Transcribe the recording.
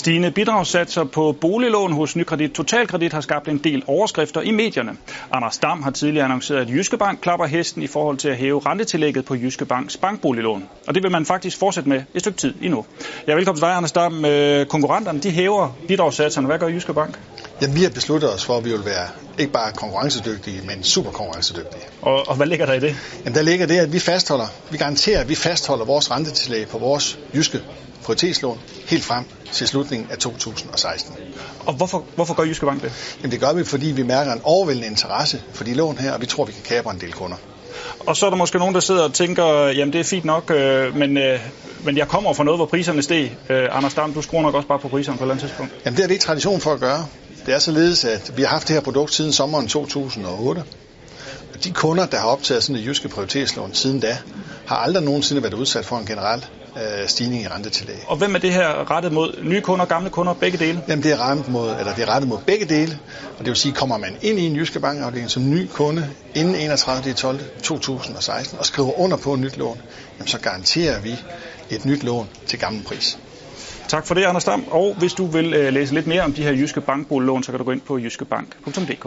Stigende bidragssatser på boliglån hos Nykredit Totalkredit har skabt en del overskrifter i medierne. Anders Dam har tidligere annonceret, at Jyske Bank klapper hesten i forhold til at hæve rentetillægget på Jyske Banks bankboliglån. Og det vil man faktisk fortsætte med et stykke tid endnu. Ja, velkommen til dig, Anders Dam. Øh, konkurrenterne de hæver bidragssatserne. Hvad gør Jyske Bank? Jamen, vi har besluttet os for, at vi vil være ikke bare konkurrencedygtige, men super konkurrencedygtige. Og, og hvad ligger der i det? Jamen, der ligger det, at vi fastholder, vi garanterer, at vi fastholder vores rentetillæg på vores jyske prioritetslån helt frem til slutningen af 2016. Og hvorfor, hvorfor gør Jyske Bank det? Jamen, det gør vi, fordi vi mærker en overvældende interesse for de lån her, og vi tror, vi kan kapre en del kunder. Og så er der måske nogen, der sidder og tænker, jamen det er fint nok, øh, men, øh, men jeg kommer fra noget, hvor priserne steg. Øh, Anders Dam, du skruer nok også bare på priserne på et eller andet tidspunkt. Jamen det er ikke tradition for at gøre. Det er således, at vi har haft det her produkt siden sommeren 2008. Og de kunder, der har optaget sådan et jyske prioritetslån siden da, har aldrig nogensinde været udsat for en generel øh, stigning i rentetillæg. Og hvem er det her rettet mod? Nye kunder, gamle kunder, begge dele? Jamen det er rettet mod, eller det er rettet mod begge dele. Og det vil sige, kommer man ind i en jyske bankafdeling som ny kunde inden 31. 12. 2016 og skriver under på et nyt lån, jamen så garanterer vi et nyt lån til gammel pris. Tak for det, Anders Dam. Og hvis du vil øh, læse lidt mere om de her jyske bankboliglån, så kan du gå ind på jyskebank.dk.